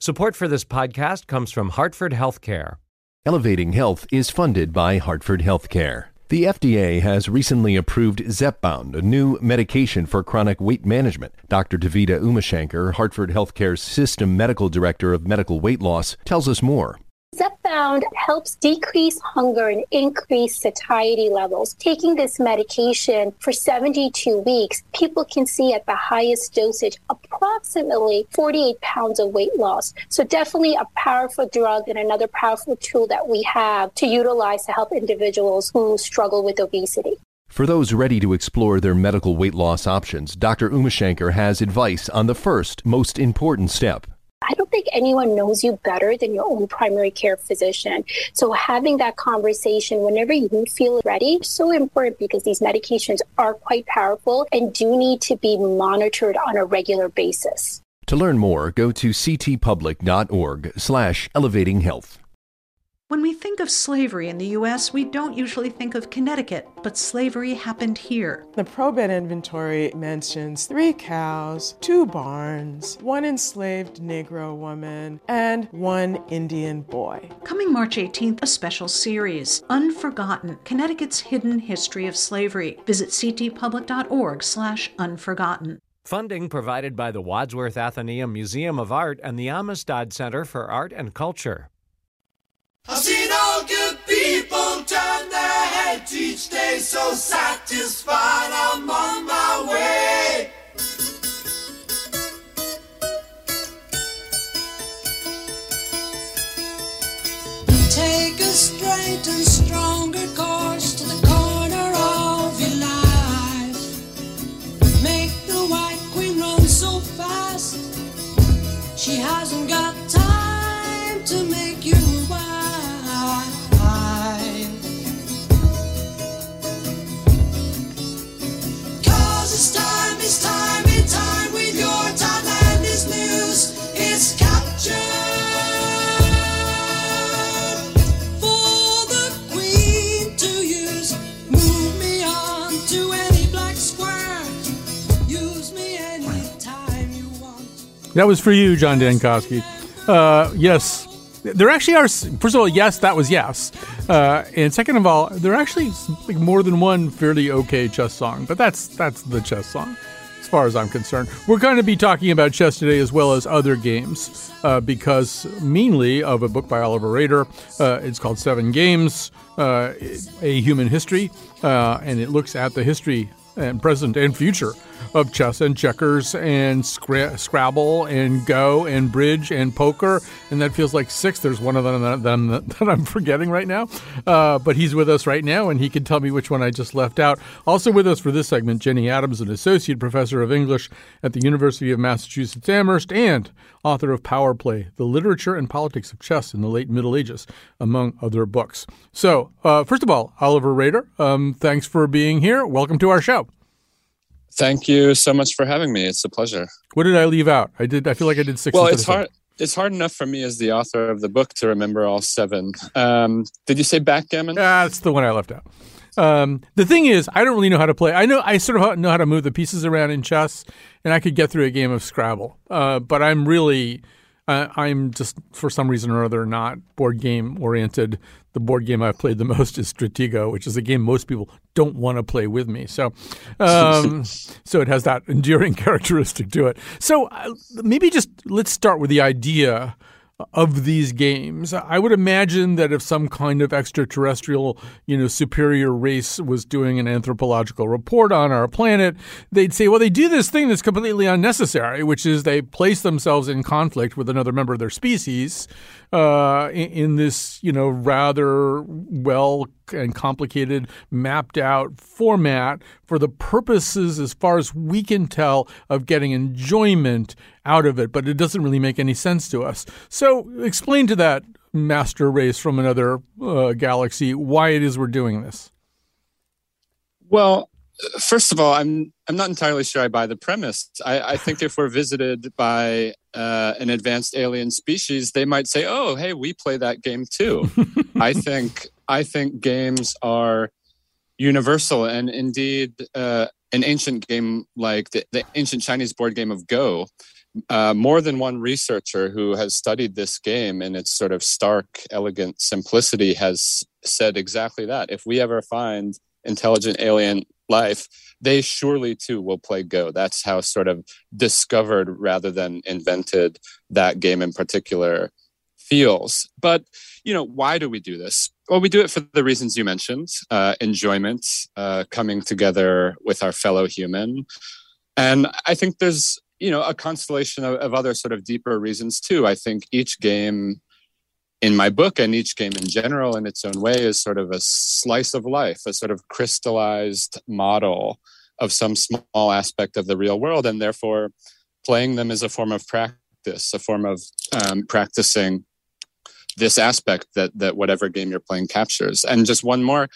Support for this podcast comes from Hartford Healthcare. Elevating Health is funded by Hartford Healthcare. The FDA has recently approved Zepbound, a new medication for chronic weight management. Dr. Devika Umashankar, Hartford Healthcare's System Medical Director of Medical Weight Loss, tells us more. Zepbound helps decrease hunger and increase satiety levels. Taking this medication for 72 weeks, people can see at the highest dosage approximately 48 pounds of weight loss. So, definitely a powerful drug and another powerful tool that we have to utilize to help individuals who struggle with obesity. For those ready to explore their medical weight loss options, Dr. Umashankar has advice on the first, most important step I don't think anyone knows you better than your own primary care physician. So having that conversation whenever you feel ready is so important because these medications are quite powerful and do need to be monitored on a regular basis. To learn more, go to ctpublic.org slash elevating health. When we think of slavery in the U.S., we don't usually think of Connecticut, but slavery happened here. The probate inventory mentions three cows, two barns, one enslaved Negro woman, and one Indian boy. Coming March 18th, a special series, Unforgotten, Connecticut's Hidden History of Slavery. Visit ctpublic.org slash unforgotten. Funding provided by the Wadsworth Atheneum Museum of Art and the Amistad Center for Art and Culture. I've seen all good That was for you, John Dankosky. Uh, yes, there actually are. First of all, yes, that was yes, uh, and second of all, there are actually like more than one fairly okay chess song. But that's that's the chess song, as far as I'm concerned. We're going to be talking about chess today as well as other games, uh, because mainly of a book by Oliver Roeder. Uh, it's called Seven Games: uh, A Human History, uh, and it looks at the history and present and future of chess and checkers and scra- Scrabble and Go and Bridge and poker. And that feels like six. There's one of them that, them that I'm forgetting right now. Uh, but he's with us right now and he can tell me which one I just left out. Also with us for this segment, Jenny Adams, an associate professor of English at the University of Massachusetts Amherst and author of Power Play, The Literature and Politics of Chess in the Late Middle Ages, among other books. So, uh, first of all, Oliver Roeder, um, thanks for being here. Welcome to our show. Thank you so much for having me. It's a pleasure. What did I leave out? I did. I feel like I did six. Well, it's hard. It's hard enough for me as the author of the book to remember all seven. Um, did you say backgammon? That's the one I left out. Um, the thing is, I don't really know how to play. I know I sort of know how to move the pieces around in chess, and I could get through a game of Scrabble. Uh, but I'm really uh, I'm just for some reason or other not board game oriented. The board game I've played the most is Stratego, which is a game most people don't want to play with me. So, um, so it has that enduring characteristic to it. So uh, maybe just let's start with the idea of these games. I would imagine that if some kind of extraterrestrial, you know, superior race was doing an anthropological report on our planet, they'd say, well, they do this thing that's completely unnecessary, which is they place themselves in conflict with another member of their species uh, in, in, this, you know, rather well and complicated, mapped out format for the purposes, as far as we can tell, of getting enjoyment out of it. But it doesn't really make any sense to us. So, explain to that master race from another uh, galaxy why it is we're doing this. Well, first of all, I'm I'm not entirely sure I buy the premise. I, I think if we're visited by uh, an advanced alien species, they might say, "Oh, hey, we play that game too." I think I think games are universal, and indeed, uh, an ancient game like the, the ancient Chinese board game of Go uh, more than one researcher who has studied this game in its sort of stark, elegant simplicity has said exactly that. If we ever find intelligent alien life, they surely too will play Go. That's how sort of discovered rather than invented that game in particular feels. But, you know, why do we do this? Well, we do it for the reasons you mentioned uh, enjoyment, uh, coming together with our fellow human. And I think there's, you know, a constellation of, of other sort of deeper reasons too. I think each game in my book and each game in general in its own way is sort of a slice of life, a sort of crystallized model of some small aspect of the real world. And therefore, playing them is a form of practice, a form of um, practicing this aspect that that whatever game you're playing captures. And just one more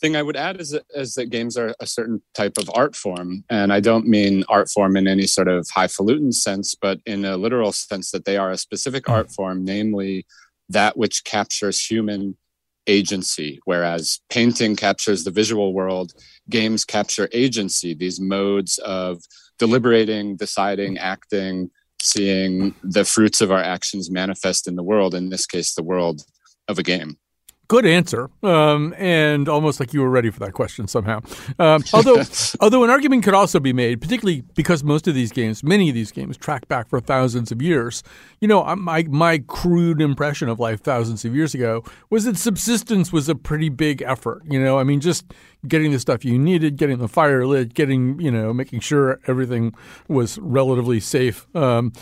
thing I would add is that, is that games are a certain type of art form, and I don't mean art form in any sort of highfalutin sense, but in a literal sense that they are a specific hmm. art form, namely that which captures human agency, whereas painting captures the visual world, games capture agency, these modes of deliberating, deciding, acting, seeing the fruits of our actions manifest in the world, in this case, the world of a game. Good answer, um, and almost like you were ready for that question somehow. Um, although, although an argument could also be made, particularly because most of these games, many of these games, track back for thousands of years. You know, my my crude impression of life thousands of years ago was that subsistence was a pretty big effort. You know, I mean, just getting the stuff you needed, getting the fire lit, getting, you know, making sure everything was relatively safe. Um,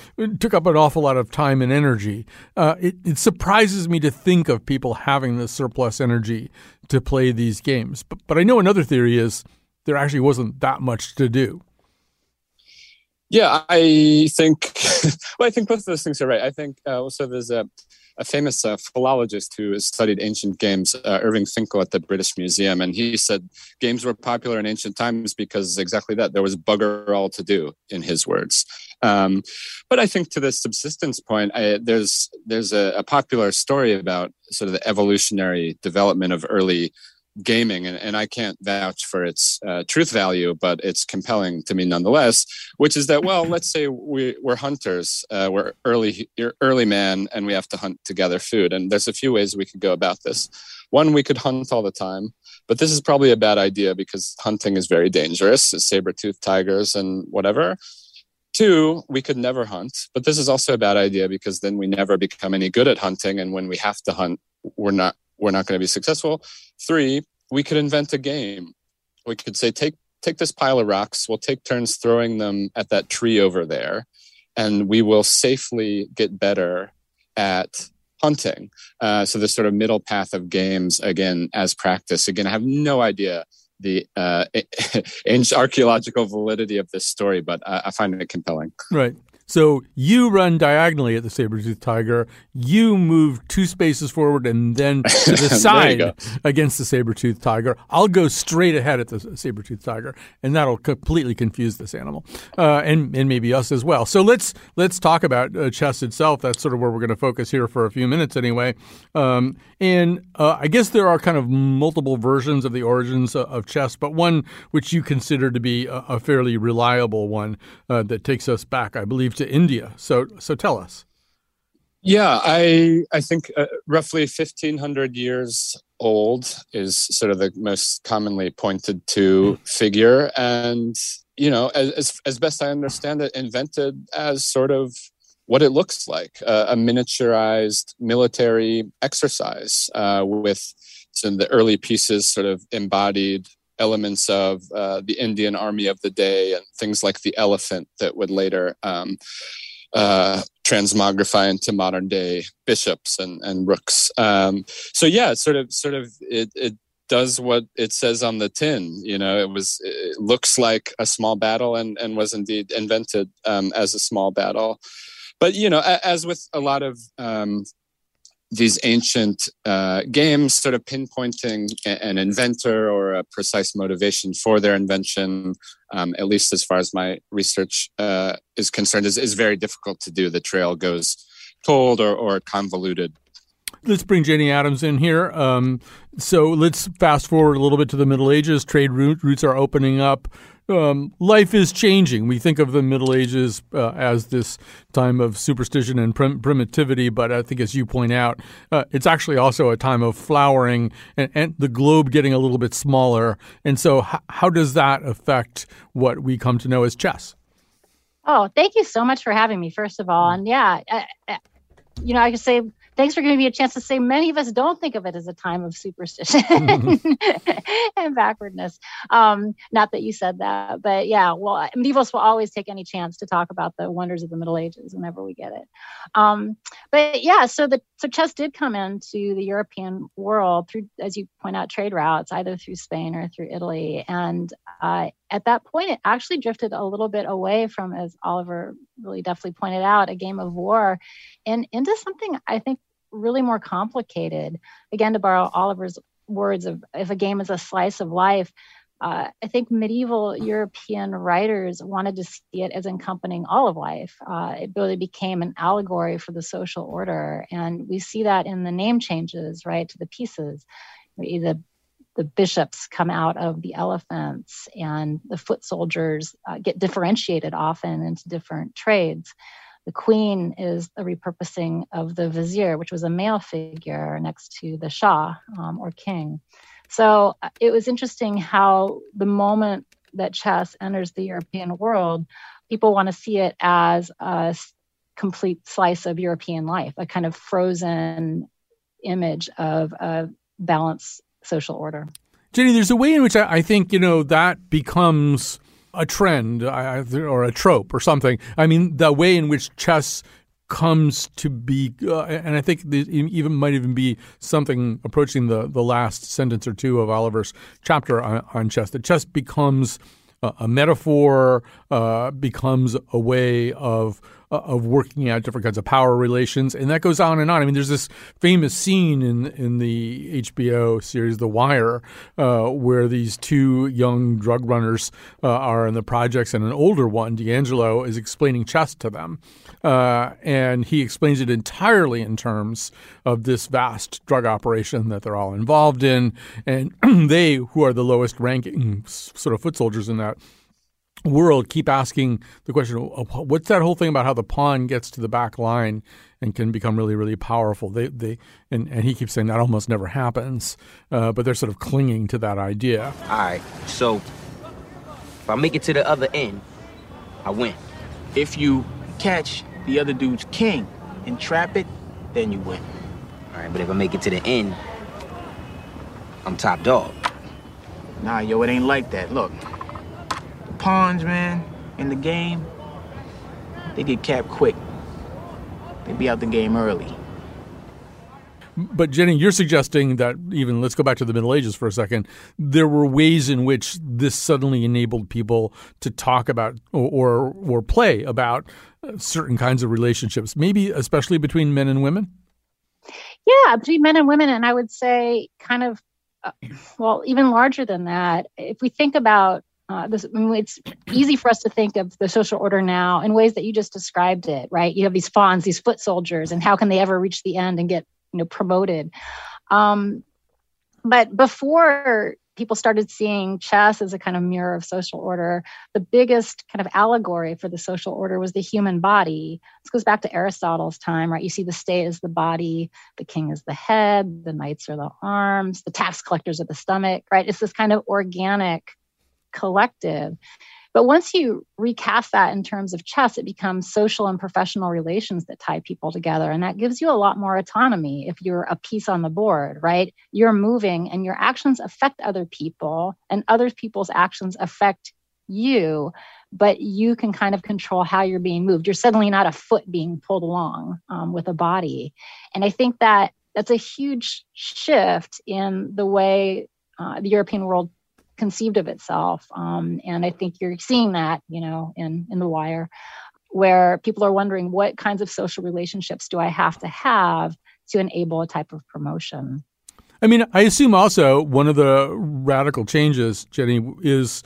took up an awful lot of time and energy. Uh, it, it surprises me to think of people having this surplus energy to play these games. But, but I know another theory is there actually wasn't that much to do. Yeah, I think. well, I think both of those things are right. I think uh, also there's a a famous uh, philologist who has studied ancient games, uh, Irving Finkel at the British Museum, and he said games were popular in ancient times because exactly that there was bugger all to do, in his words. Um, but I think to the subsistence point, I, there's there's a, a popular story about sort of the evolutionary development of early gaming and, and i can't vouch for its uh, truth value but it's compelling to me nonetheless which is that well let's say we, we're hunters uh, we're early early man and we have to hunt to gather food and there's a few ways we could go about this one we could hunt all the time but this is probably a bad idea because hunting is very dangerous saber-toothed tigers and whatever Two, we could never hunt, but this is also a bad idea because then we never become any good at hunting. And when we have to hunt, we're not we're not going to be successful. Three, we could invent a game. We could say, take take this pile of rocks. We'll take turns throwing them at that tree over there, and we will safely get better at hunting. Uh, so this sort of middle path of games again as practice. Again, I have no idea the uh, archaeological validity of this story, but uh, I find it compelling. Right. So you run diagonally at the saber-toothed tiger. You move two spaces forward and then to the side against the saber-toothed tiger. I'll go straight ahead at the saber-toothed tiger, and that'll completely confuse this animal, uh, and and maybe us as well. So let's let's talk about uh, chess itself. That's sort of where we're going to focus here for a few minutes, anyway. Um, and uh, I guess there are kind of multiple versions of the origins of chess, but one which you consider to be a, a fairly reliable one uh, that takes us back, I believe to India. So, so tell us. Yeah, I I think uh, roughly fifteen hundred years old is sort of the most commonly pointed to hmm. figure, and you know, as as best I understand it, invented as sort of what it looks like uh, a miniaturized military exercise uh, with some of the early pieces sort of embodied elements of uh, the Indian army of the day and things like the elephant that would later um, uh, transmogrify into modern day bishops and, and rooks. Um, so yeah, sort of sort of it, it does what it says on the tin. You know, it was it looks like a small battle and and was indeed invented um, as a small battle. But you know, as with a lot of um, these ancient uh, games sort of pinpointing an inventor or a precise motivation for their invention, um, at least as far as my research uh, is concerned, is, is very difficult to do. The trail goes cold or, or convoluted. Let's bring Jenny Adams in here. Um, so let's fast forward a little bit to the Middle Ages. Trade routes are opening up. Um, life is changing. We think of the Middle Ages uh, as this time of superstition and prim- primitivity, but I think, as you point out, uh, it's actually also a time of flowering and, and, the globe getting a little bit smaller. And so, h- how does that affect what we come to know as chess? Oh, thank you so much for having me, first of all. And yeah, I, I, you know, I could say thanks for giving me a chance to say many of us don't think of it as a time of superstition and backwardness. Um, not that you said that, but yeah, well, medievalists will always take any chance to talk about the wonders of the Middle Ages whenever we get it. Um, but yeah, so the so chess did come into the European world through, as you point out, trade routes, either through Spain or through Italy, and uh, at that point, it actually drifted a little bit away from, as Oliver really definitely pointed out, a game of war and into something I think really more complicated. Again, to borrow Oliver's words of if a game is a slice of life, uh, I think medieval European writers wanted to see it as encompassing all of life. Uh, it really became an allegory for the social order. And we see that in the name changes, right, to the pieces. The, the bishops come out of the elephants, and the foot soldiers uh, get differentiated often into different trades. The queen is a repurposing of the vizier, which was a male figure next to the shah um, or king. So uh, it was interesting how the moment that chess enters the European world, people want to see it as a complete slice of European life, a kind of frozen image of a balanced social order. Jenny, there's a way in which I, think, you know, that becomes a trend or a trope or something. I mean, the way in which chess comes to be, uh, and I think even might even be something approaching the, the last sentence or two of Oliver's chapter on, on chess, that chess becomes a, a metaphor, uh, becomes a way of uh, of working out different kinds of power relations, and that goes on and on. I mean, there's this famous scene in in the HBO series The Wire uh, where these two young drug runners uh, are in the projects, and an older one, D'Angelo, is explaining chess to them, uh, and he explains it entirely in terms of this vast drug operation that they're all involved in, and they, who are the lowest ranking sort of foot soldiers in that world keep asking the question what's that whole thing about how the pawn gets to the back line and can become really really powerful? They they and, and he keeps saying that almost never happens uh, but they're sort of clinging to that idea. All right so if i make it to the other end i win. If you catch the other dude's king and trap it then you win. All right but if i make it to the end i'm top dog. Nah yo it ain't like that. Look pawns, man, in the game, they get capped quick. They be out the game early. But Jenny, you're suggesting that even let's go back to the Middle Ages for a second. There were ways in which this suddenly enabled people to talk about or or, or play about uh, certain kinds of relationships, maybe especially between men and women. Yeah, between men and women, and I would say kind of uh, well, even larger than that. If we think about uh, this, I mean, it's easy for us to think of the social order now in ways that you just described it, right? You have these pawns, these foot soldiers, and how can they ever reach the end and get you know promoted? Um, but before people started seeing chess as a kind of mirror of social order, the biggest kind of allegory for the social order was the human body. This goes back to Aristotle's time, right? You see the state as the body, the king is the head, the knights are the arms, the tax collectors are the stomach, right? It's this kind of organic collective. But once you recast that in terms of chess, it becomes social and professional relations that tie people together. And that gives you a lot more autonomy if you're a piece on the board, right? You're moving and your actions affect other people, and other people's actions affect you, but you can kind of control how you're being moved. You're suddenly not a foot being pulled along um, with a body. And I think that that's a huge shift in the way uh, the European world conceived of itself. Um, and I think you're seeing that, you know, in in the wire, where people are wondering what kinds of social relationships do I have to have to enable a type of promotion. I mean, I assume also one of the radical changes, Jenny, is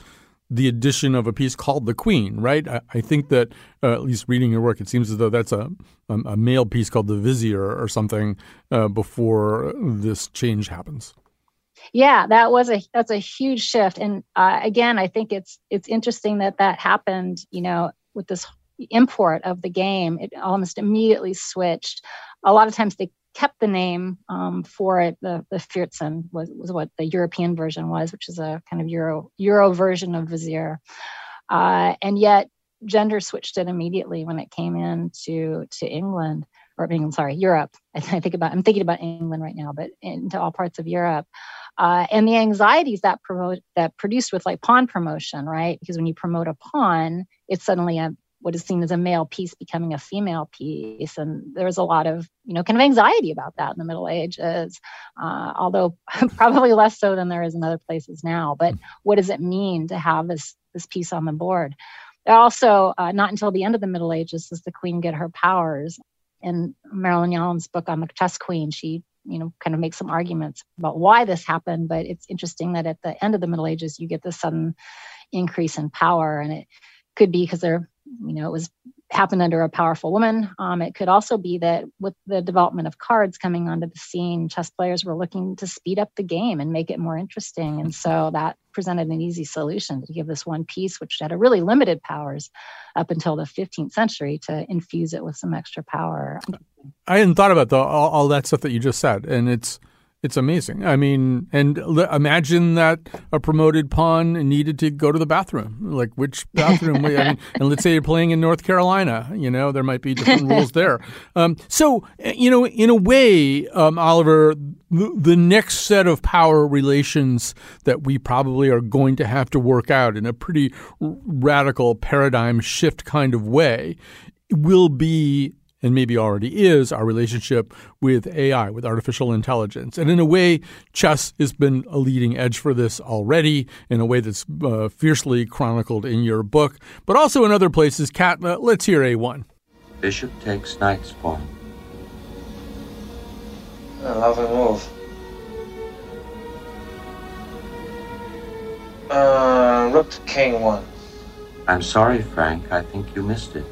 the addition of a piece called the Queen, right? I, I think that uh, at least reading your work, it seems as though that's a a, male piece called the Vizier or something uh, before this change happens. Yeah, that was a that's a huge shift, and uh, again, I think it's it's interesting that that happened. You know, with this import of the game, it almost immediately switched. A lot of times they kept the name um, for it. The the Vierzehn was, was what the European version was, which is a kind of Euro Euro version of Vizier. Uh, and yet gender switched it immediately when it came in to to England or England, sorry, Europe. I think about I'm thinking about England right now, but into all parts of Europe. Uh, and the anxieties that promote that produced with like pawn promotion, right? Because when you promote a pawn, it's suddenly a what is seen as a male piece becoming a female piece. And there's a lot of, you know, kind of anxiety about that in the Middle Ages, uh, although probably less so than there is in other places now. But what does it mean to have this, this piece on the board? Also, uh, not until the end of the Middle Ages does the queen get her powers. In Marilyn Yalom's book on the chess queen, she you know kind of makes some arguments about why this happened but it's interesting that at the end of the middle ages you get this sudden increase in power and it could be because they're you know, it was happened under a powerful woman. Um, it could also be that with the development of cards coming onto the scene, chess players were looking to speed up the game and make it more interesting. And so that presented an easy solution to give this one piece, which had a really limited powers up until the 15th century, to infuse it with some extra power. I hadn't thought about the, all, all that stuff that you just said. And it's, it's amazing. I mean, and l- imagine that a promoted pawn needed to go to the bathroom. Like which bathroom? I mean, and let's say you're playing in North Carolina. You know, there might be different rules there. Um, so, you know, in a way, um, Oliver, the, the next set of power relations that we probably are going to have to work out in a pretty r- radical paradigm shift kind of way will be and maybe already is, our relationship with AI, with artificial intelligence. And in a way, chess has been a leading edge for this already, in a way that's uh, fiercely chronicled in your book, but also in other places. Cat, uh, let's hear A1. Bishop takes knight's pawn. A lovely move. Uh, rook to king one. I'm sorry, Frank. I think you missed it.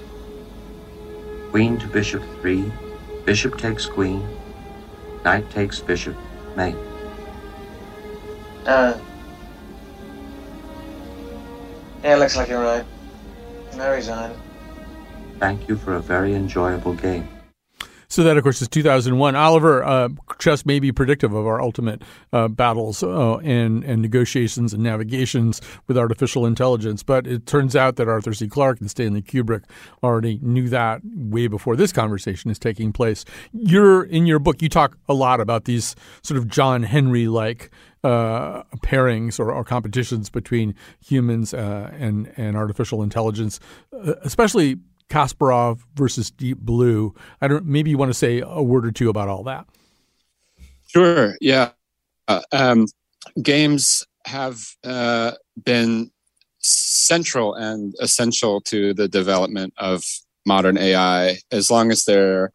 Queen to bishop 3. Bishop takes queen. Knight takes bishop. Mate. Uh. Yeah, looks like you're right. I resign. Thank you for a very enjoyable game. So that, of course, is 2001. Oliver, uh, chess may be predictive of our ultimate uh, battles uh, and, and negotiations and navigations with artificial intelligence. But it turns out that Arthur C. Clarke and Stanley Kubrick already knew that way before this conversation is taking place. You're in your book, you talk a lot about these sort of John Henry like uh, pairings or, or, competitions between humans uh, and and artificial intelligence, uh, especially Kasparov versus Deep Blue. I don't. Maybe you want to say a word or two about all that. Sure. Yeah. Uh, um, games have uh, been central and essential to the development of modern AI. As long as there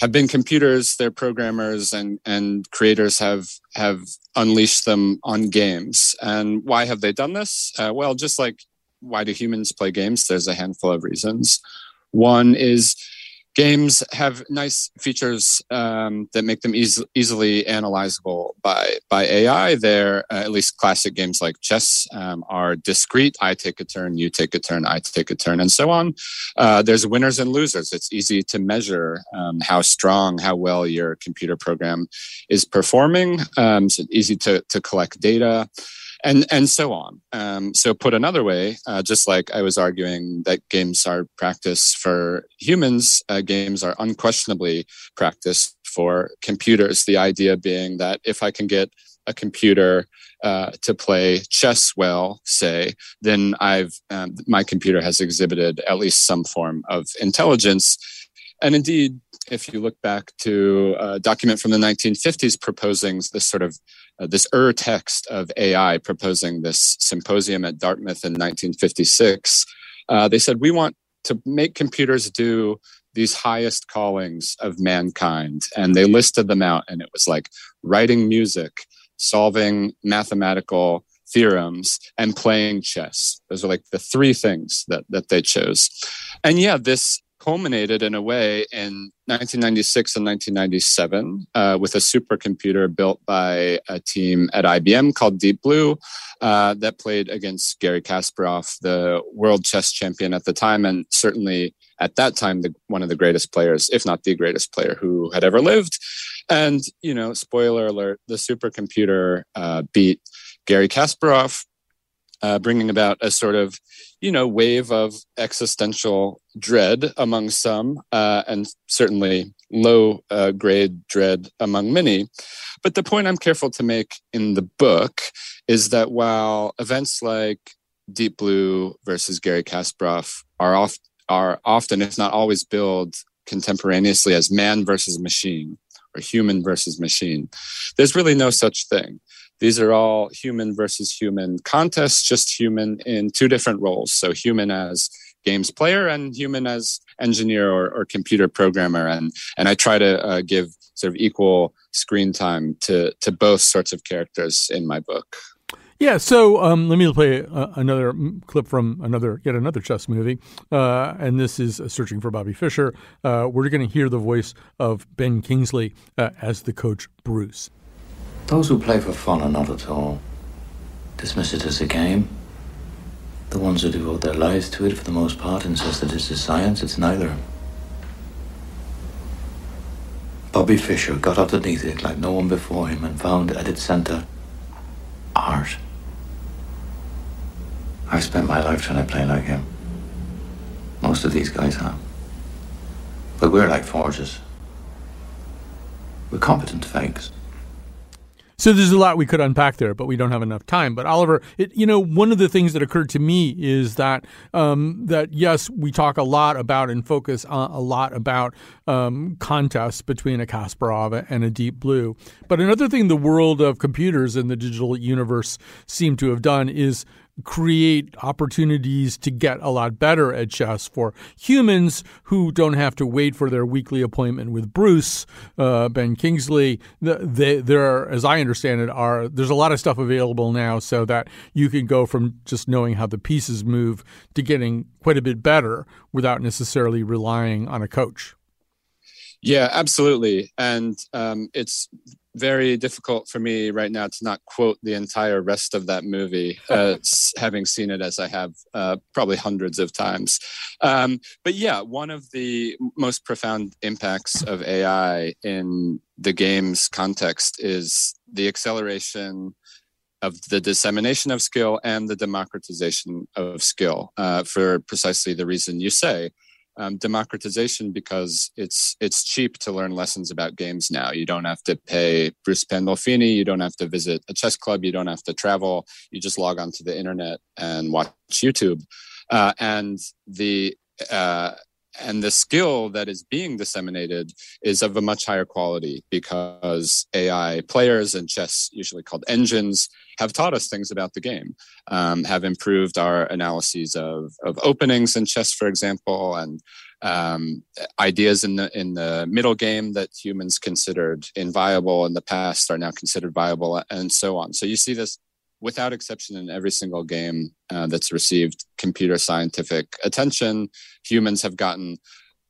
have been computers, their programmers and and creators have have unleashed them on games. And why have they done this? Uh, well, just like why do humans play games? There's a handful of reasons. One is games have nice features um, that make them eas- easily analyzable by by AI. They're uh, at least classic games like chess um, are discrete. I take a turn, you take a turn, I take a turn, and so on. Uh, there's winners and losers. It's easy to measure um, how strong, how well your computer program is performing. Um, it's easy to to collect data and and so on. Um, so put another way, uh, just like I was arguing that games are practice for humans, uh, games are unquestionably practice for computers. The idea being that if I can get a computer uh, to play chess well, say, then I've um, my computer has exhibited at least some form of intelligence. And indeed, if you look back to a document from the 1950s proposing this sort of uh, this ur text of AI proposing this symposium at Dartmouth in 1956, uh, they said we want to make computers do these highest callings of mankind, and they listed them out, and it was like writing music, solving mathematical theorems and playing chess. Those are like the three things that, that they chose. And yeah, this culminated in a way in 1996 and 1997 uh, with a supercomputer built by a team at IBM called Deep Blue uh, that played against Garry Kasparov, the world chess champion at the time, and certainly at that time the, one of the greatest players, if not the greatest player who had ever lived. And you know, spoiler alert: the supercomputer uh, beat Garry Kasparov, uh, bringing about a sort of you know wave of existential dread among some, uh, and certainly low uh, grade dread among many. But the point I'm careful to make in the book is that while events like Deep Blue versus Garry Kasparov are oft, are often, if not always, billed contemporaneously as man versus machine or human versus machine. There's really no such thing. These are all human versus human contests, just human in two different roles. So, human as games player and human as engineer or, or computer programmer. And, and I try to uh, give sort of equal screen time to, to both sorts of characters in my book. Yeah, so um, let me play uh, another clip from another yet another chess movie, uh, and this is Searching for Bobby Fischer. Uh, we're going to hear the voice of Ben Kingsley uh, as the coach Bruce. Those who play for fun are not at all. Dismiss it as a game. The ones who devote their lives to it, for the most part, insist that it's a science. It's neither. Bobby Fischer got underneath it like no one before him and found at its center art. I've spent my life trying to play like him. Most of these guys have. But we're like forges. We're competent fakes. So there's a lot we could unpack there, but we don't have enough time. But Oliver, it, you know, one of the things that occurred to me is that um, that yes, we talk a lot about and focus a lot about um, contests between a Kasparov and a Deep Blue. But another thing the world of computers and the digital universe seem to have done is create opportunities to get a lot better at chess for humans who don't have to wait for their weekly appointment with Bruce, uh, Ben Kingsley. They, there, as I understand it, are there's a lot of stuff available now so that you can go from just knowing how the pieces move to getting quite a bit better without necessarily relying on a coach. Yeah, absolutely. And um, it's very difficult for me right now to not quote the entire rest of that movie, uh, having seen it as I have uh, probably hundreds of times. Um, but yeah, one of the most profound impacts of AI in the game's context is the acceleration of the dissemination of skill and the democratization of skill uh, for precisely the reason you say um, democratization because it's it's cheap to learn lessons about games now. You don't have to pay Bruce Pandolfini. You don't have to visit a chess club. You don't have to travel. You just log onto the internet and watch YouTube. Uh, and the uh, and the skill that is being disseminated is of a much higher quality because AI players and chess, usually called engines, have taught us things about the game, um, have improved our analyses of, of openings in chess, for example, and um, ideas in the in the middle game that humans considered inviable in the past are now considered viable, and so on. So you see this without exception in every single game uh, that's received computer scientific attention humans have gotten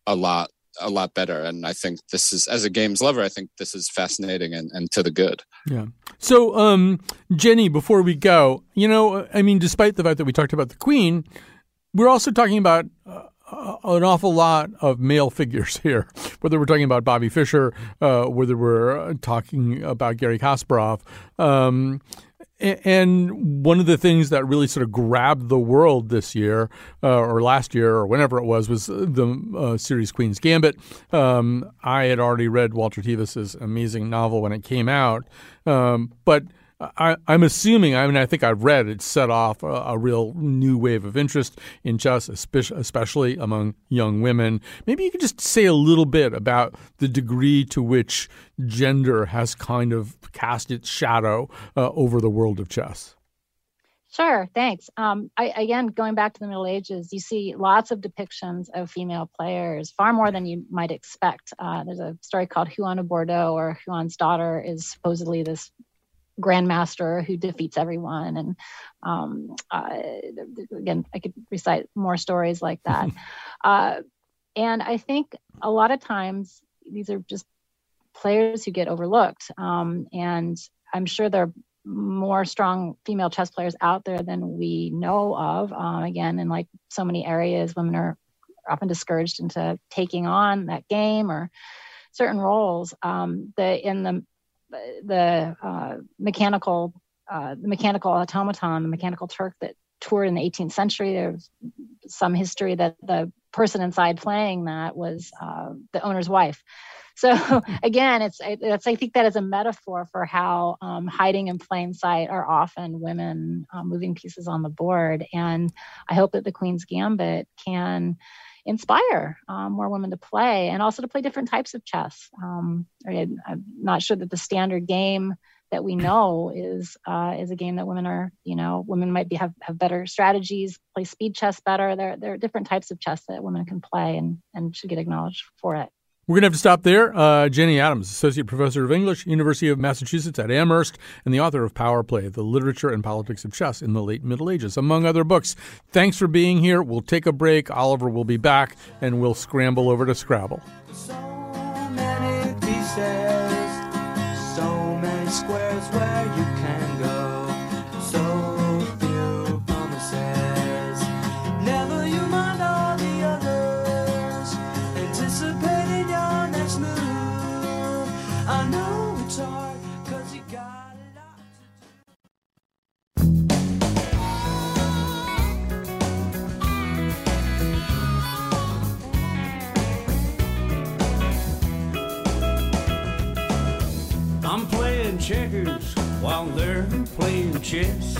a lot a lot better. And i think this is as a games lover i think this is fascinating and, and to the good. Yeah. So um, jenny before we go you know i mean despite the fact that we talked about the queen we're also talking about uh, an awful lot of male figures here, whether we're talking about Bobby Fischer, uh, whether we're talking about Garry Kasparov. Um, and one of the things that really sort of grabbed the world this year, uh, or last year, or whenever it was, was the uh, series Queen's Gambit. Um, I had already read Walter Tevis's amazing novel when it came out, um, but I, am assuming, I mean, I think I've read it set off a, a, real new wave of interest in chess, especially among young women. Maybe you could just say a little bit about the degree to which gender has kind of cast its shadow uh, over the world of chess. Sure, thanks. Um, I, again, going back to the Middle Ages, you see lots of depictions of female players, far more than you might expect. Uh, there's a story called of Bordeaux, or Huon's daughter is supposedly this grandmaster who defeats everyone. And um, uh, again, I could recite more stories like that. uh, and I think a lot of times these are just players who get overlooked. Um, and I'm sure there are more strong female chess players out there than we know of. Um, again, in like so many areas, women are often discouraged into taking on that game or certain roles. Um, the in the the uh, mechanical uh, the mechanical automaton, the mechanical Turk that toured in the 18th century. There's some history that the person inside playing that was uh, the owner's wife. So again, it's, it's I think that is a metaphor for how um, hiding in plain sight are often women um, moving pieces on the board. And I hope that the Queen's Gambit can inspire um, more women to play and also to play different types of chess. Um, I'm not sure that the standard game that we know is uh, is a game that women are you know women might be have, have better strategies play speed chess better there there are different types of chess that women can play and and should get acknowledged for it we're going to have to stop there. Uh, Jenny Adams, Associate Professor of English, University of Massachusetts at Amherst, and the author of Power Play, The Literature and Politics of Chess in the Late Middle Ages, among other books. Thanks for being here. We'll take a break. Oliver will be back, and we'll scramble over to Scrabble. So chess.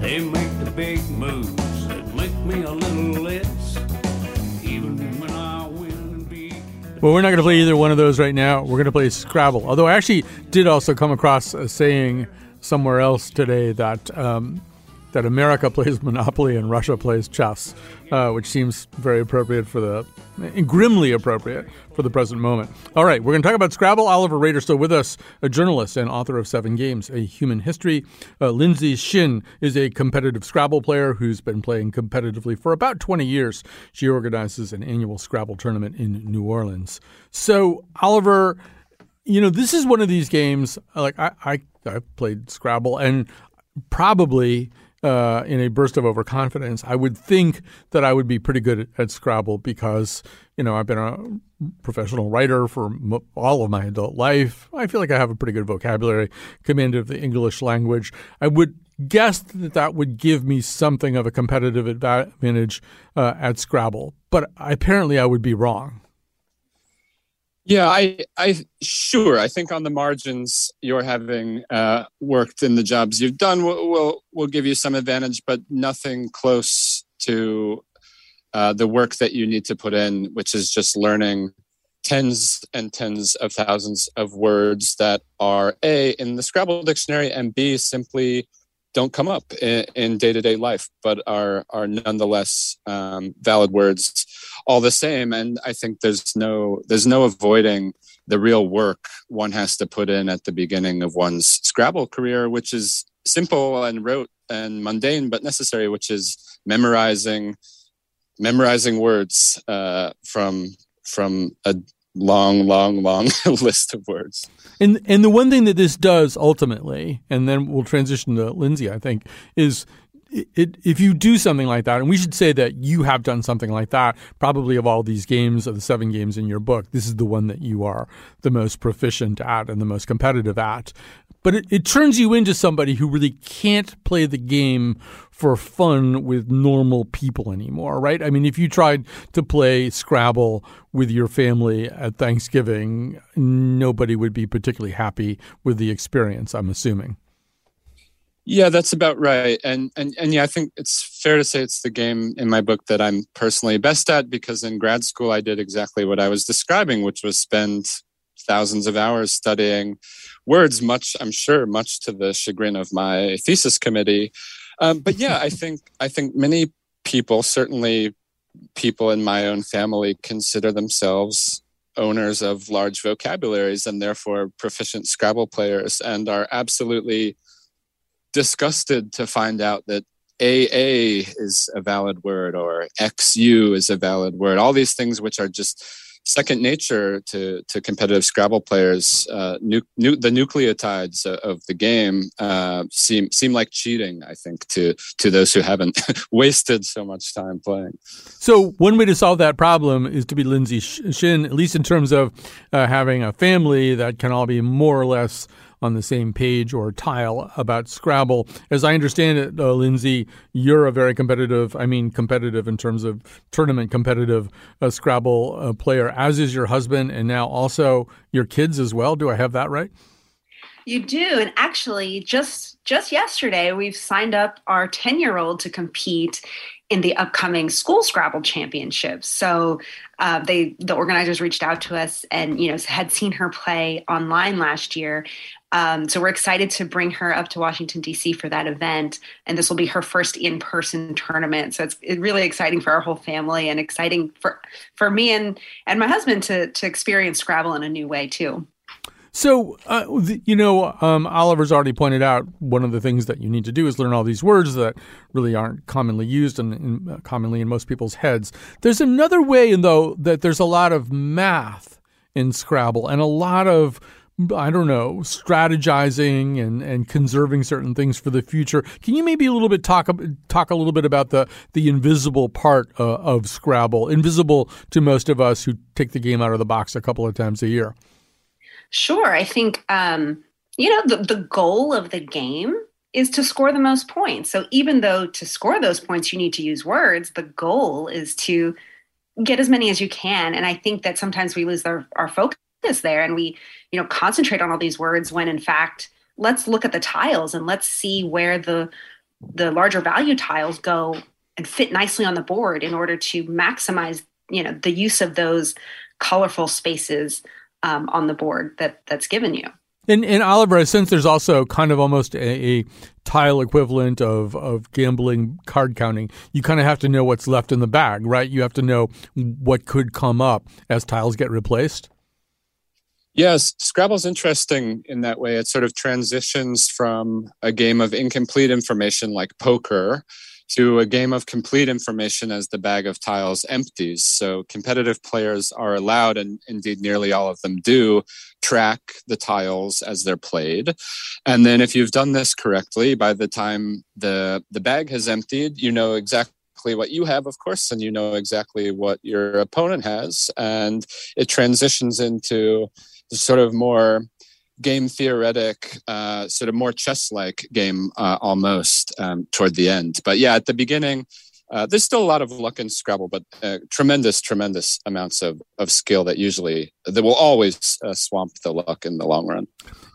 They make the big moves that make me a little less. Even when I win. Well, we're not going to play either one of those right now. We're going to play Scrabble. Although I actually did also come across a saying somewhere else today that um, that America plays Monopoly and Russia plays chess, uh, which seems very appropriate for the grimly appropriate for the present moment. All right, we're going to talk about Scrabble. Oliver Roeder still with us, a journalist and author of Seven Games: A Human History. Uh, Lindsay Shin is a competitive Scrabble player who's been playing competitively for about 20 years. She organizes an annual Scrabble tournament in New Orleans. So, Oliver, you know, this is one of these games. Like I, I I've played Scrabble, and probably uh, in a burst of overconfidence, I would think that I would be pretty good at, Scrabble because you know I've been a professional writer for m- all of my adult life. I feel like I have a pretty good vocabulary, command of the English language. I would guess that that would give me something of a competitive advantage uh, at Scrabble, but apparently I would be wrong. Yeah, I, I, sure. I think on the margins, your having uh, worked in the jobs you've done will, will will give you some advantage, but nothing close to uh, the work that you need to put in, which is just learning tens and tens of thousands of words that are a in the Scrabble dictionary and b simply don't come up in day to day life, but are are nonetheless um, valid words all the same. And I think there's no there's no avoiding the real work one has to put in at the beginning of one's Scrabble career, which is simple and rote and mundane but necessary, which is memorizing memorizing words uh, from from a long, long, long list of words. And and the one thing that this does ultimately, and then we'll transition to Lindsay, I think, is it, if you do something like that, and we should say that you have done something like that, probably of all these games, of the seven games in your book, this is the one that you are the most proficient at and the most competitive at. But it, it turns you into somebody who really can't play the game for fun with normal people anymore, right? I mean, if you tried to play Scrabble with your family at Thanksgiving, nobody would be particularly happy with the experience, I'm assuming. Yeah, that's about right. And and and yeah, I think it's fair to say it's the game in my book that I'm personally best at because in grad school I did exactly what I was describing, which was spend thousands of hours studying words, much I'm sure, much to the chagrin of my thesis committee. Um, but yeah, I think I think many people, certainly people in my own family, consider themselves owners of large vocabularies and therefore proficient Scrabble players and are absolutely disgusted to find out that AA is a valid word or XU is a valid word. All these things which are just second nature to, to competitive Scrabble players. Uh, nu- nu- the nucleotides of the game uh, seem seem like cheating. I think to to those who haven't wasted so much time playing. So one way to solve that problem is to be Lindsay Shin, at least in terms of uh, having a family that can all be more or less on the same page or tile about Scrabble. As I understand it, uh, Lindsay, you're a very competitive, I mean, competitive in terms of tournament competitive uh, Scrabble uh, player, as is your husband, and now also your kids as well. Do I have that right? You do, and actually, just just yesterday, we've signed up our ten year old to compete in the upcoming school Scrabble championships. So uh, they the organizers reached out to us and you know had seen her play online last year. Um, so we're excited to bring her up to Washington D.C. for that event, and this will be her first in-person tournament. So it's, really exciting for our whole family, and exciting for for me and and my husband to to experience Scrabble in a new way too. So, uh, you know, um, Oliver's already pointed out one of the things that you need to do is learn all these words that really aren't commonly used and, and uh, commonly in most people's heads. There's another way, though, that there's a lot of math in Scrabble and a lot of I don't know, strategizing and, and conserving certain things for the future. Can you maybe a little bit talk talk a little bit about the the invisible part uh, of Scrabble, invisible to most of us who take the game out of the box a couple of times a year? Sure. I think, um, you know, the, the goal of the game is to score the most points. So even though to score those points you need to use words, the goal is to get as many as you can. And I think that sometimes we lose our, our focus there and we, you know, concentrate on all these words when in fact, let's look at the tiles and let's see where the the larger value tiles go and fit nicely on the board in order to maximize, you know, the use of those colorful spaces um, on the board that that's given you. And, and Oliver, since there's also kind of almost a, a, tile equivalent of, of gambling card counting. You kind of have to know what's left in the bag, right? You have to know what could come up as tiles get replaced. Yes, Scrabble's interesting in that way. It sort of transitions from a game of incomplete information like poker to a game of complete information as the bag of tiles empties. So competitive players are allowed, and indeed nearly all of them do, track the tiles as they're played. And then if you've done this correctly, by the time the, the bag has emptied, you know exactly what you have, of course, and you know exactly what your opponent has. And it transitions into sort of more game theoretic, uh, sort of more chess like game uh, almost um, toward the end. But yeah, at the beginning, uh, there's still a lot of luck in Scrabble, but uh, tremendous, tremendous amounts of, of skill that usually that will always uh, swamp the luck in the long run.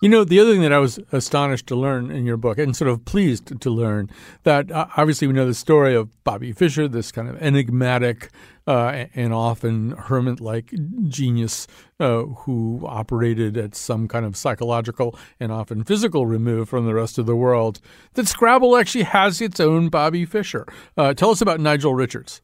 You know, the other thing that I was astonished to learn in your book, and sort of pleased to learn, that uh, obviously we know the story of Bobby Fischer, this kind of enigmatic uh, and often hermit like genius uh, who operated at some kind of psychological and often physical remove from the rest of the world, that Scrabble actually has its own Bobby Fischer. Uh, tell us about Nigel Richards.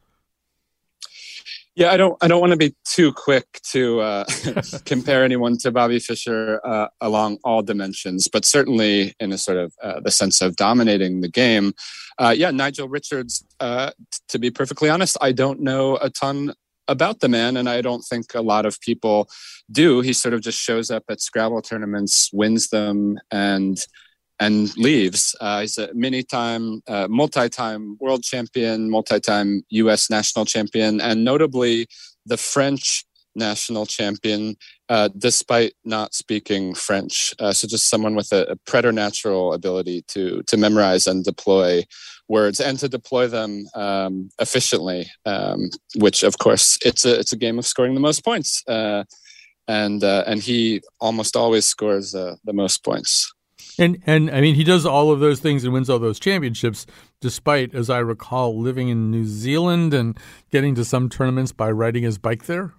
Yeah, I don't. I don't want to be too quick to uh, compare anyone to Bobby Fischer uh, along all dimensions, but certainly in a sort of uh, the sense of dominating the game. Uh, yeah, Nigel Richards. Uh, to be perfectly honest, I don't know a ton about the man, and I don't think a lot of people do. He sort of just shows up at Scrabble tournaments, wins them, and and leaves. Uh, he's a many-time, uh, multi-time world champion, multi-time U.S. national champion, and notably the French national champion, uh, despite not speaking French. Uh, so just someone with a, a, preternatural ability to to memorize and deploy words and to deploy them um, efficiently. Um, which, of course, it's a it's a game of scoring the most points. Uh, and uh, and he almost always scores the most points. And and I mean, he does all of those things and wins all those championships, despite, as I recall, living in New Zealand and getting to some tournaments by riding his bike there.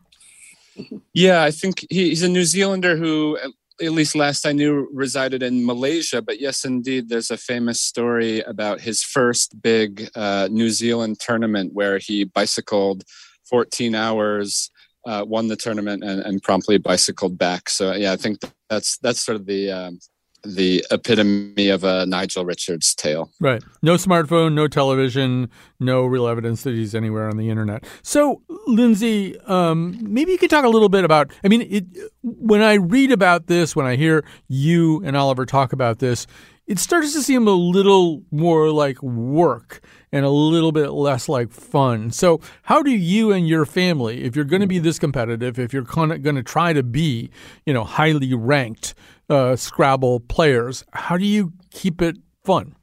Yeah, I think he's a New Zealander who, at least last I knew, resided in Malaysia. But yes, indeed, there's a famous story about his first big uh, New Zealand tournament where he bicycled 14 hours uh, won the tournament and, and promptly bicycled back. So yeah, I think that's that's sort of the um, the epitome of a Nigel Richards tale. Right. No smartphone, no television, no real evidence that he's anywhere on the internet. So, Lindsay, um, maybe you could talk a little bit about. I mean, it, when I read about this, when I hear you and Oliver talk about this, it starts to seem a little more like work and a little bit less like fun. So, how do you and your family, if you're going to be this competitive, if you're going to try to be, you know, highly ranked uh, Scrabble players, how do you keep it fun?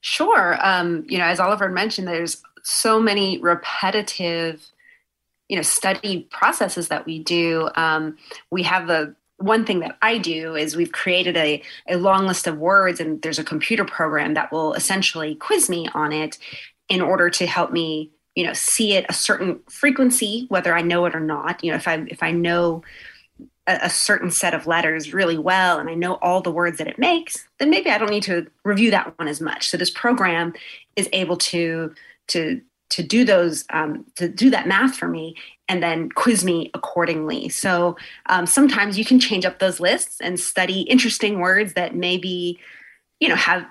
Sure. Um, you know, as Oliver mentioned, there's so many repetitive, you know, study processes that we do. Um, we have the one thing that I do is we've created a, a long list of words, and there's a computer program that will essentially quiz me on it in order to help me, you know, see it a certain frequency, whether I know it or not. You know, if I if I know a, a certain set of letters really well and I know all the words that it makes, then maybe I don't need to review that one as much. So this program is able to to to do those um, to do that math for me and then quiz me accordingly so um, sometimes you can change up those lists and study interesting words that maybe you know have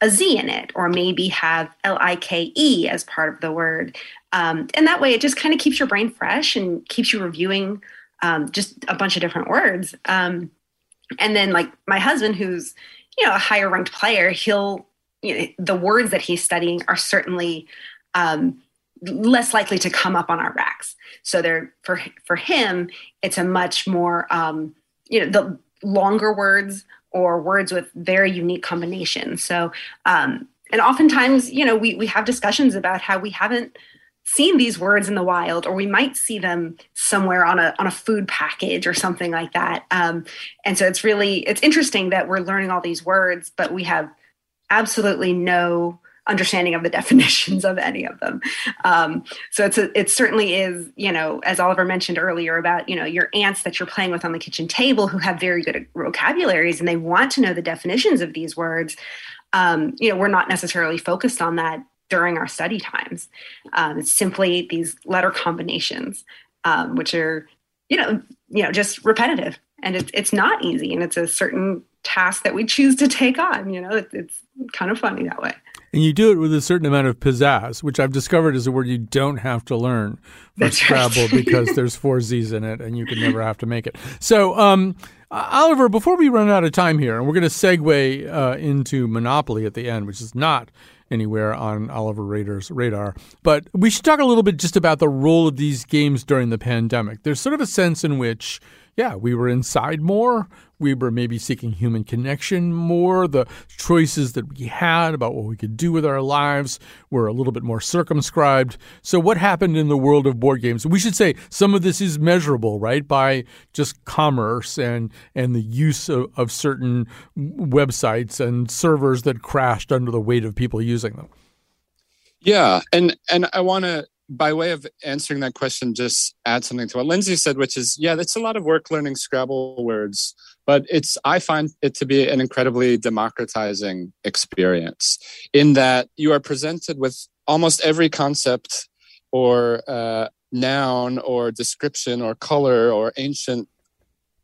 a z in it or maybe have l-i-k-e as part of the word um, and that way it just kind of keeps your brain fresh and keeps you reviewing um, just a bunch of different words um, and then like my husband who's you know a higher ranked player he'll you know the words that he's studying are certainly um, less likely to come up on our racks. So they're for for him, it's a much more um, you know the longer words or words with very unique combinations. So um, and oftentimes you know we we have discussions about how we haven't seen these words in the wild or we might see them somewhere on a on a food package or something like that um, and so it's really it's interesting that we're learning all these words but we have absolutely no understanding of the definitions of any of them. Um, so it's a, it certainly is, you know, as Oliver mentioned earlier about, you know, your aunts that you're playing with on the kitchen table who have very good vocabularies and they want to know the definitions of these words. Um, you know, we're not necessarily focused on that during our study times. Um, it's simply these letter combinations, um, which are, you know, you know, just repetitive, and it's it's not easy, and it's a certain task that we choose to take on. You know, it, it's kind of funny that way. And you do it with a certain amount of pizzazz, which I've discovered is a word you don't have to learn for That's Scrabble right. because there's four Z's in it and you can never have to make it. So, um, Oliver, before we run out of time here, and we're going to segue uh, into Monopoly at the end, which is not anywhere on Oliver Roeder's radar. But we should talk a little bit just about the role of these games during the pandemic. There's sort of a sense in which, yeah, we were inside more. We were maybe seeking human connection more. The choices that we had about what we could do with our lives were a little bit more circumscribed. So, what happened in the world of board games? We should say some of this is measurable, right, by just commerce and and the use of, of certain websites and servers that crashed under the weight of people using them. Yeah, and and I want to, by way of answering that question, just add something to what Lindsay said, which is, yeah, that's a lot of work learning Scrabble words, but it's I find it to be an incredibly democratizing experience in that you are presented with almost every concept or uh, noun or description or color or ancient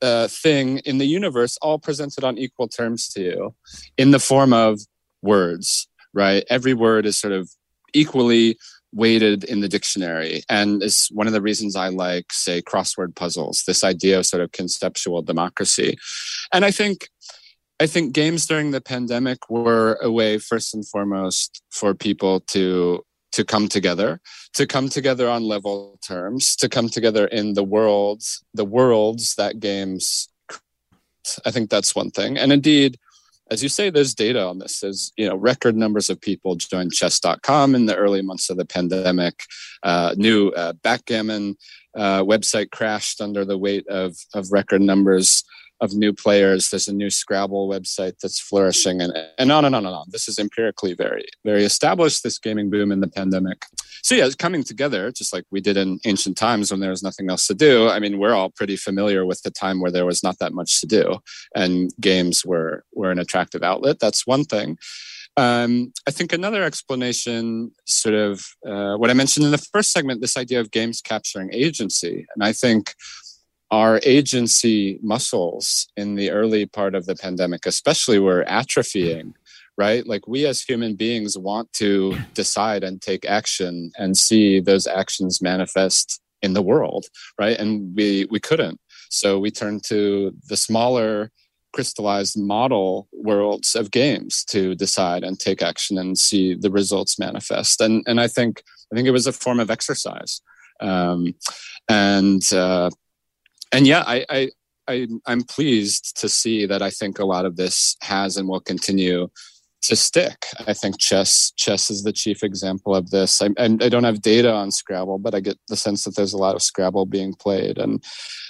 uh, thing in the universe all presented on equal terms to you in the form of words right? Every word is sort of equally weighted in the dictionary and is one of the reasons i like say crossword puzzles this idea of sort of conceptual democracy. And i think i think games during the pandemic were a way first and foremost for people to to come together to come together on level terms to come together in the worlds the worlds that games i think that's one thing. And indeed as you say there's data on this. There's you know record numbers of people joined chess.com in the early months of the pandemic. Uh, new uh, backgammon uh, website crashed under the weight of of record numbers of new players. There's a new Scrabble website that's flourishing, and and on and on and on. This is empirically very very established. This gaming boom in the pandemic. So yeah, it's coming together, just like we did in ancient times when there was nothing else to do. I mean, we're all pretty familiar with the time where there was not that much to do, and games were were an attractive outlet. That's one thing. Um, I think another explanation, sort of uh, what I mentioned in the first segment, this idea of games capturing agency. And I think our agency muscles in the early part of the pandemic, especially, were atrophying, right? Like we as human beings want to decide and take action and see those actions manifest in the world, right? And we we couldn't. So we turned to the smaller crystallized model worlds of games to decide and take action and see the results manifest. And and I think I think it was a form of exercise. Um, and uh, and yeah, I, I I I'm pleased to see that I think a lot of this has and will continue to stick. I think chess chess is the chief example of this. I, I, don't have data on Scrabble, but I get the sense that there's a lot of Scrabble being played, and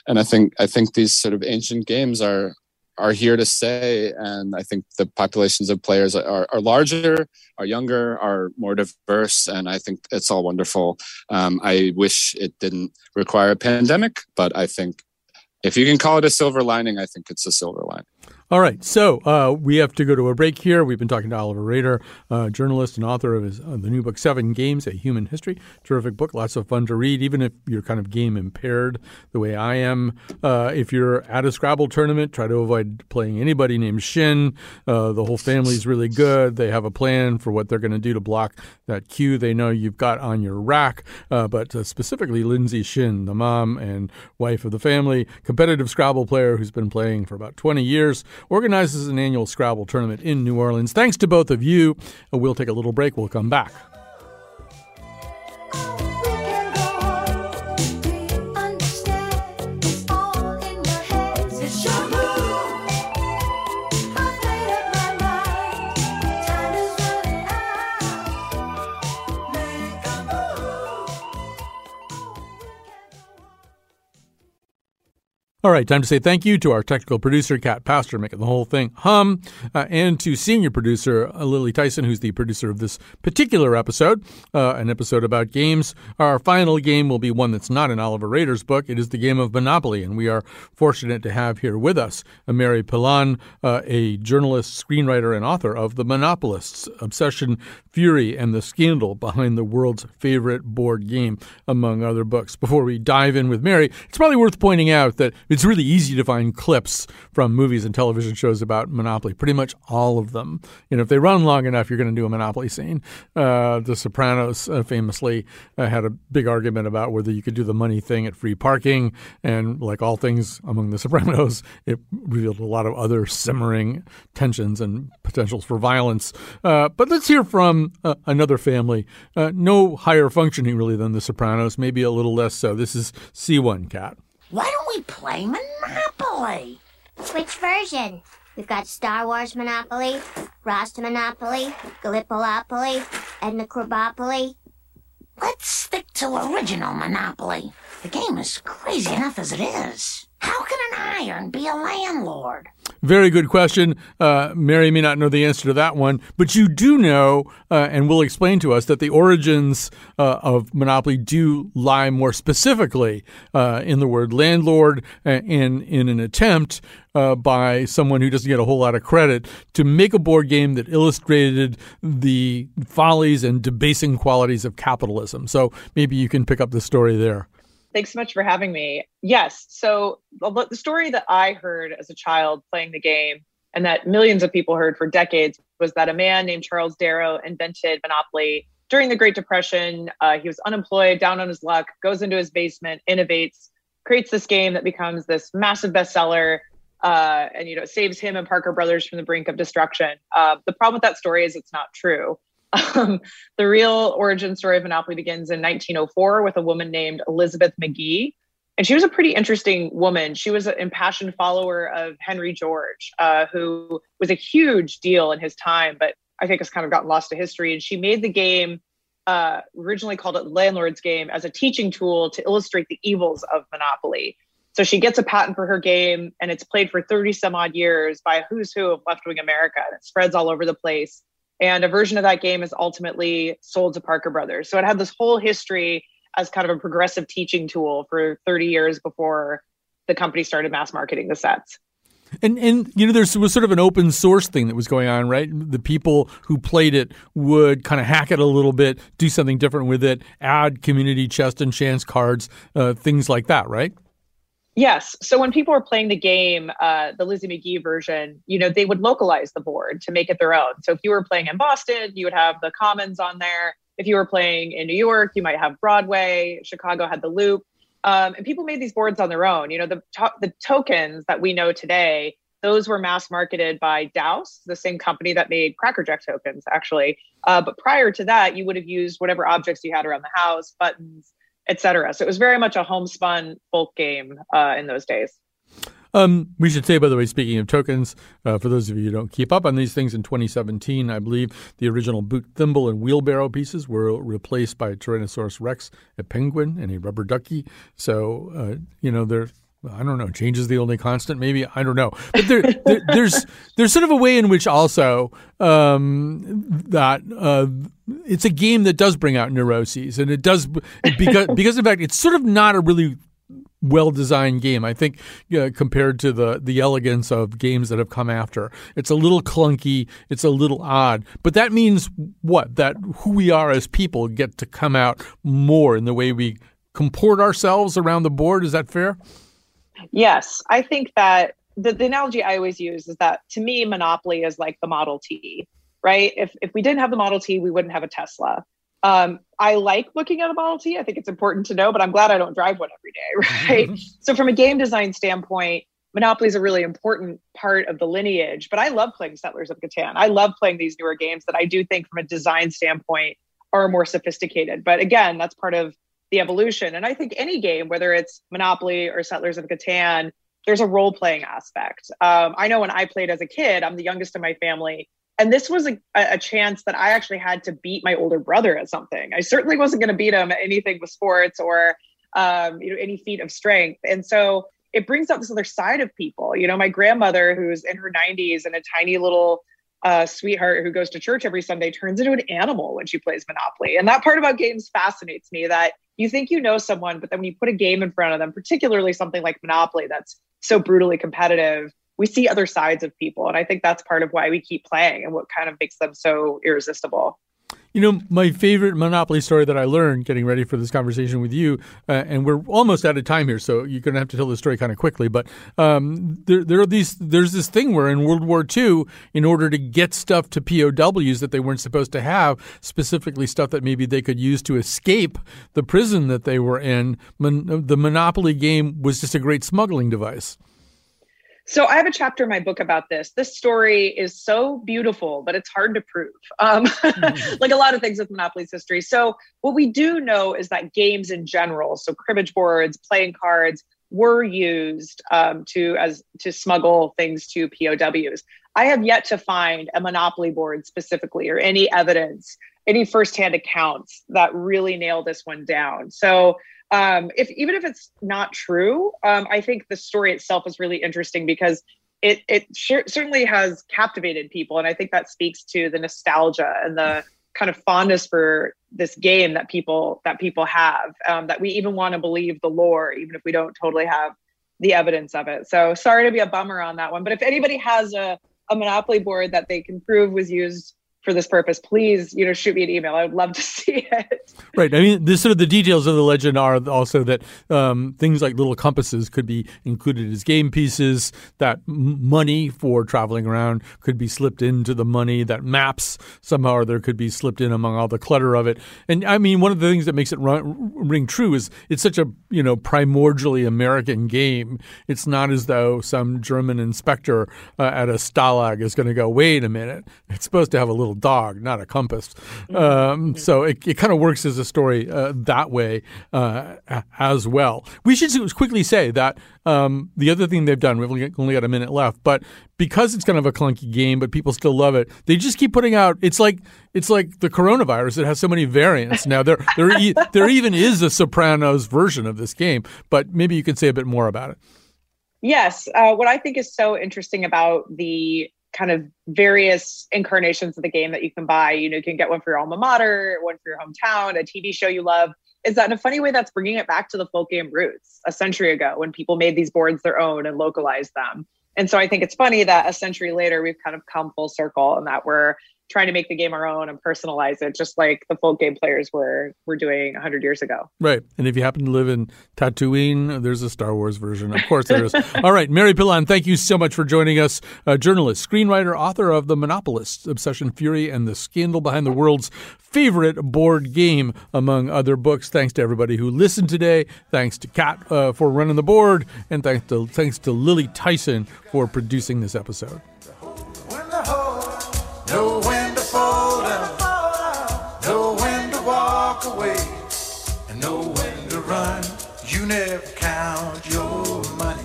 and I think I think these sort of ancient games are are here to stay. And I think the populations of players are, are larger, are younger, are more diverse. And I think it's all wonderful. Um, I wish it didn't require a pandemic, but I think if you can call it a silver lining, I think it's a silver lining. All right, so uh, we have to go to a break here. We've been talking to Oliver Roeder, uh, journalist and author of his, uh, the new book Seven Games: A Human History. Terrific book, lots of fun to read, even if you're kind of game impaired the way I am. Uh, if you're at a Scrabble tournament, try to avoid playing anybody named Shin. Uh, the whole family's really good. They have a plan for what they're going to do to block that cue they know you've got on your rack. Uh, but specifically, Lindsay Shin, the mom and wife of the family, competitive Scrabble player who's been playing for about 20 years organizes an annual Scrabble tournament in New Orleans. Thanks to both of you. Uh, we'll take a little break. We'll come back. All right, time to say thank you to our technical producer, Cat Pastor, making the whole thing hum, uh, and to senior producer, uh, Lily Tyson, who's the producer of this particular episode, uh, an episode about games. Our final game will be one that's not in Oliver Roeder's book. It is the game of Monopoly, and we are fortunate to have here with us Mary Pilon, uh, a journalist, screenwriter, and author of The Monopolists, Obsession, Fury, and the Scandal Behind the World's Favorite Board Game, among other books. Before we dive in with Mary, it's probably worth pointing out that it's really easy to find clips from movies and television shows about Monopoly. Pretty much all of them. You know, if they run long enough, you're going to do a Monopoly scene. Uh, the Sopranos uh, famously uh, had a big argument about whether you could do the money thing at free parking, and like all things among the Sopranos, it revealed a lot of other simmering tensions and potentials for violence. Uh, but let's hear from uh, another family, uh, no higher functioning really than the Sopranos, maybe a little less so. This is C1 Cat. Why don't we play Monopoly? Which version? We've got Star Wars Monopoly, Rasta Monopoly, Gallipolopoly, Edna Krabopoly. Let's stick to original Monopoly. The game is crazy enough as it is. Can be a landlord? Very good question. Uh, Mary may not know the answer to that one, but you do know, uh, and will explain to us, that the origins uh, of monopoly do lie more specifically uh, in the word landlord and in an attempt uh, by someone who doesn't get a whole lot of credit to make a board game that illustrated the follies and debasing qualities of capitalism. So maybe you can pick up the story there. Thanks so much for having me. Yes. So, the story that I heard as a child playing the game and that millions of people heard for decades was that a man named Charles Darrow invented Monopoly during the Great Depression. Uh, he was unemployed, down on his luck, goes into his basement, innovates, creates this game that becomes this massive bestseller. Uh, and you know saves him and Parker Brothers from the brink of destruction. Uh, the problem with that story is it's not true. Um, the real origin story of Monopoly begins in 1904 with a woman named Elizabeth Magie. And she was a pretty interesting woman. She was an impassioned follower of Henry George, uh, who was a huge deal in his time, but I think has kind of gotten lost to history. And she made the game, uh, originally called it Landlord's Game, as a teaching tool to illustrate the evils of Monopoly. So she gets a patent for her game, and it's played for 30 some odd years by who's who of left wing America. And it spreads all over the place. And a version of that game is ultimately sold to Parker Brothers. So it had this whole history as kind of a progressive teaching tool for 30 years before the company started mass marketing the sets. And and you know there was sort of an open source thing that was going on, right? The people who played it would kind of hack it a little bit, do something different with it, add community chest and chance cards, uh, things like that, right? Yes. So when people were playing the game, uh, the Lizzie Magie version, you know, they would localize the board to make it their own. So if you were playing in Boston, you would have the Commons on there. If you were playing in New York, you might have Broadway. Chicago had the Loop. Um, and people made these boards on their own. You know, the to- the tokens that we know today, those were mass marketed by Dowst, the same company that made Crackerjack tokens, actually. Uh, but prior to that, you would have used whatever objects you had around the house, buttons, etc. So it was very much a homespun folk game uh, in those days. Um, we should say, by the way, speaking of tokens, uh, for those of you who don't keep up on these things, in 2017, I believe the original boot thimble and wheelbarrow pieces were replaced by Tyrannosaurus Rex, a penguin, and a rubber ducky. So, uh, you know, they're I don't know. Change is the only constant, maybe. I don't know. But there, there, there's there's sort of a way in which also um, that uh, it's a game that does bring out neuroses, and it does because because in fact it's sort of not a really well designed game. I think uh, compared to the the elegance of games that have come after, it's a little clunky. It's a little odd. But that means what? That who we are as people get to come out more in the way we comport ourselves around the board. Is that fair? Yes, I think that the, the analogy I always use is that to me, Monopoly is like the Model T, right? If if we didn't have the Model T, we wouldn't have a Tesla. Um, I like looking at a Model T. I think it's important to know, but I'm glad I don't drive one every day, right? so from a game design standpoint, Monopoly is a really important part of the lineage. But I love playing Settlers of Catan. I love playing these newer games that I do think, from a design standpoint, are more sophisticated. But again, that's part of the evolution. And I think any game, whether it's Monopoly or Settlers of Catan, there's a role playing aspect. Um, I know when I played as a kid, I'm the youngest in my family. And this was a, a chance that I actually had to beat my older brother at something. I certainly wasn't going to beat him at anything with sports or um, you know any feat of strength. And so it brings out this other side of people. You know, my grandmother, who's in her 90s and a tiny little uh, sweetheart who goes to church every Sunday, turns into an animal when she plays Monopoly. And that part about games fascinates me. That you think you know someone, but then when you put a game in front of them, particularly something like Monopoly that's so brutally competitive, we see other sides of people. And I think that's part of why we keep playing and what kind of makes them so irresistible. You know, my favorite Monopoly story that I learned getting ready for this conversation with you, uh, and we're almost out of time here, so you're going to have to tell the story kind of quickly. But um, there, there are these. There's this thing where in World War II, in order to get stuff to POWs that they weren't supposed to have, specifically stuff that maybe they could use to escape the prison that they were in, mon- the Monopoly game was just a great smuggling device. So I have a chapter in my book about this. This story is so beautiful, but it's hard to prove. Um, mm-hmm. like a lot of things with Monopoly's history. So what we do know is that games in general, so cribbage boards, playing cards, were used um, to as to smuggle things to POWs. I have yet to find a Monopoly board specifically or any evidence, any firsthand accounts that really nail this one down. So um, if even if it's not true, um, I think the story itself is really interesting because it it sure, certainly has captivated people, and I think that speaks to the nostalgia and the kind of fondness for this game that people that people have. Um, that we even want to believe the lore, even if we don't totally have the evidence of it. So sorry to be a bummer on that one, but if anybody has a a Monopoly board that they can prove was used for this purpose, please, you know, shoot me an email. I would love to see it. Right. I mean, this sort of the details of the legend are also that um, things like little compasses could be included as game pieces. That money for traveling around could be slipped into the money. That maps somehow or there could be slipped in among all the clutter of it. And I mean, one of the things that makes it run, ring true is it's such a you know primordially American game. It's not as though some German inspector uh, at a stalag is going to go, wait a minute, it's supposed to have a little dog, not a compass. Mm-hmm. Um, so it, it kind of works as a story uh, that way uh, as well. We should quickly say that um, the other thing they've done, we've only got a minute left, but because it's kind of a clunky game, but people still love it, they just keep putting out. It's like it's like the coronavirus. It has so many variants now. There there e- there even is a Sopranos version of this game, but maybe you could say a bit more about it. Yes, uh, what I think is so interesting about the kind of various incarnations of the game that you can buy. You know, you can get one for your alma mater, one for your hometown, a TV show you love. Is that in a funny way that's bringing it back to the folk game roots a century ago when people made these boards their own and localized them? And so I think it's funny that a century later we've kind of come full circle and that we're trying to make the game our own and personalize it, just like the full game players were were doing 100 years ago. Right. And if you happen to live in Tatooine, there's a Star Wars version. Of course there is. All right. Mary Pilon, thank you so much for joining us. A journalist, screenwriter, author of The Monopolist, Obsession, Fury, and the Scandal Behind the World's Favorite Board Game, among other books. Thanks to everybody who listened today. Thanks to Cat uh, for running the board. And thanks to, thanks to Lily Tyson for producing this episode. Walk away, and know when to run. You never count your money.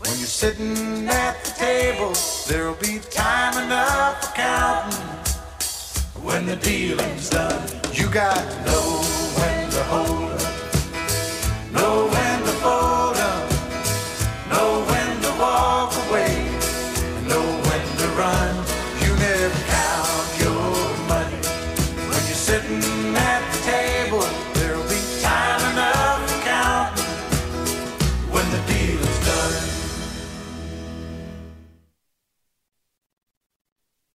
When you're sitting at the table, there'll be time enough for counting. When the dealing's done, you got to know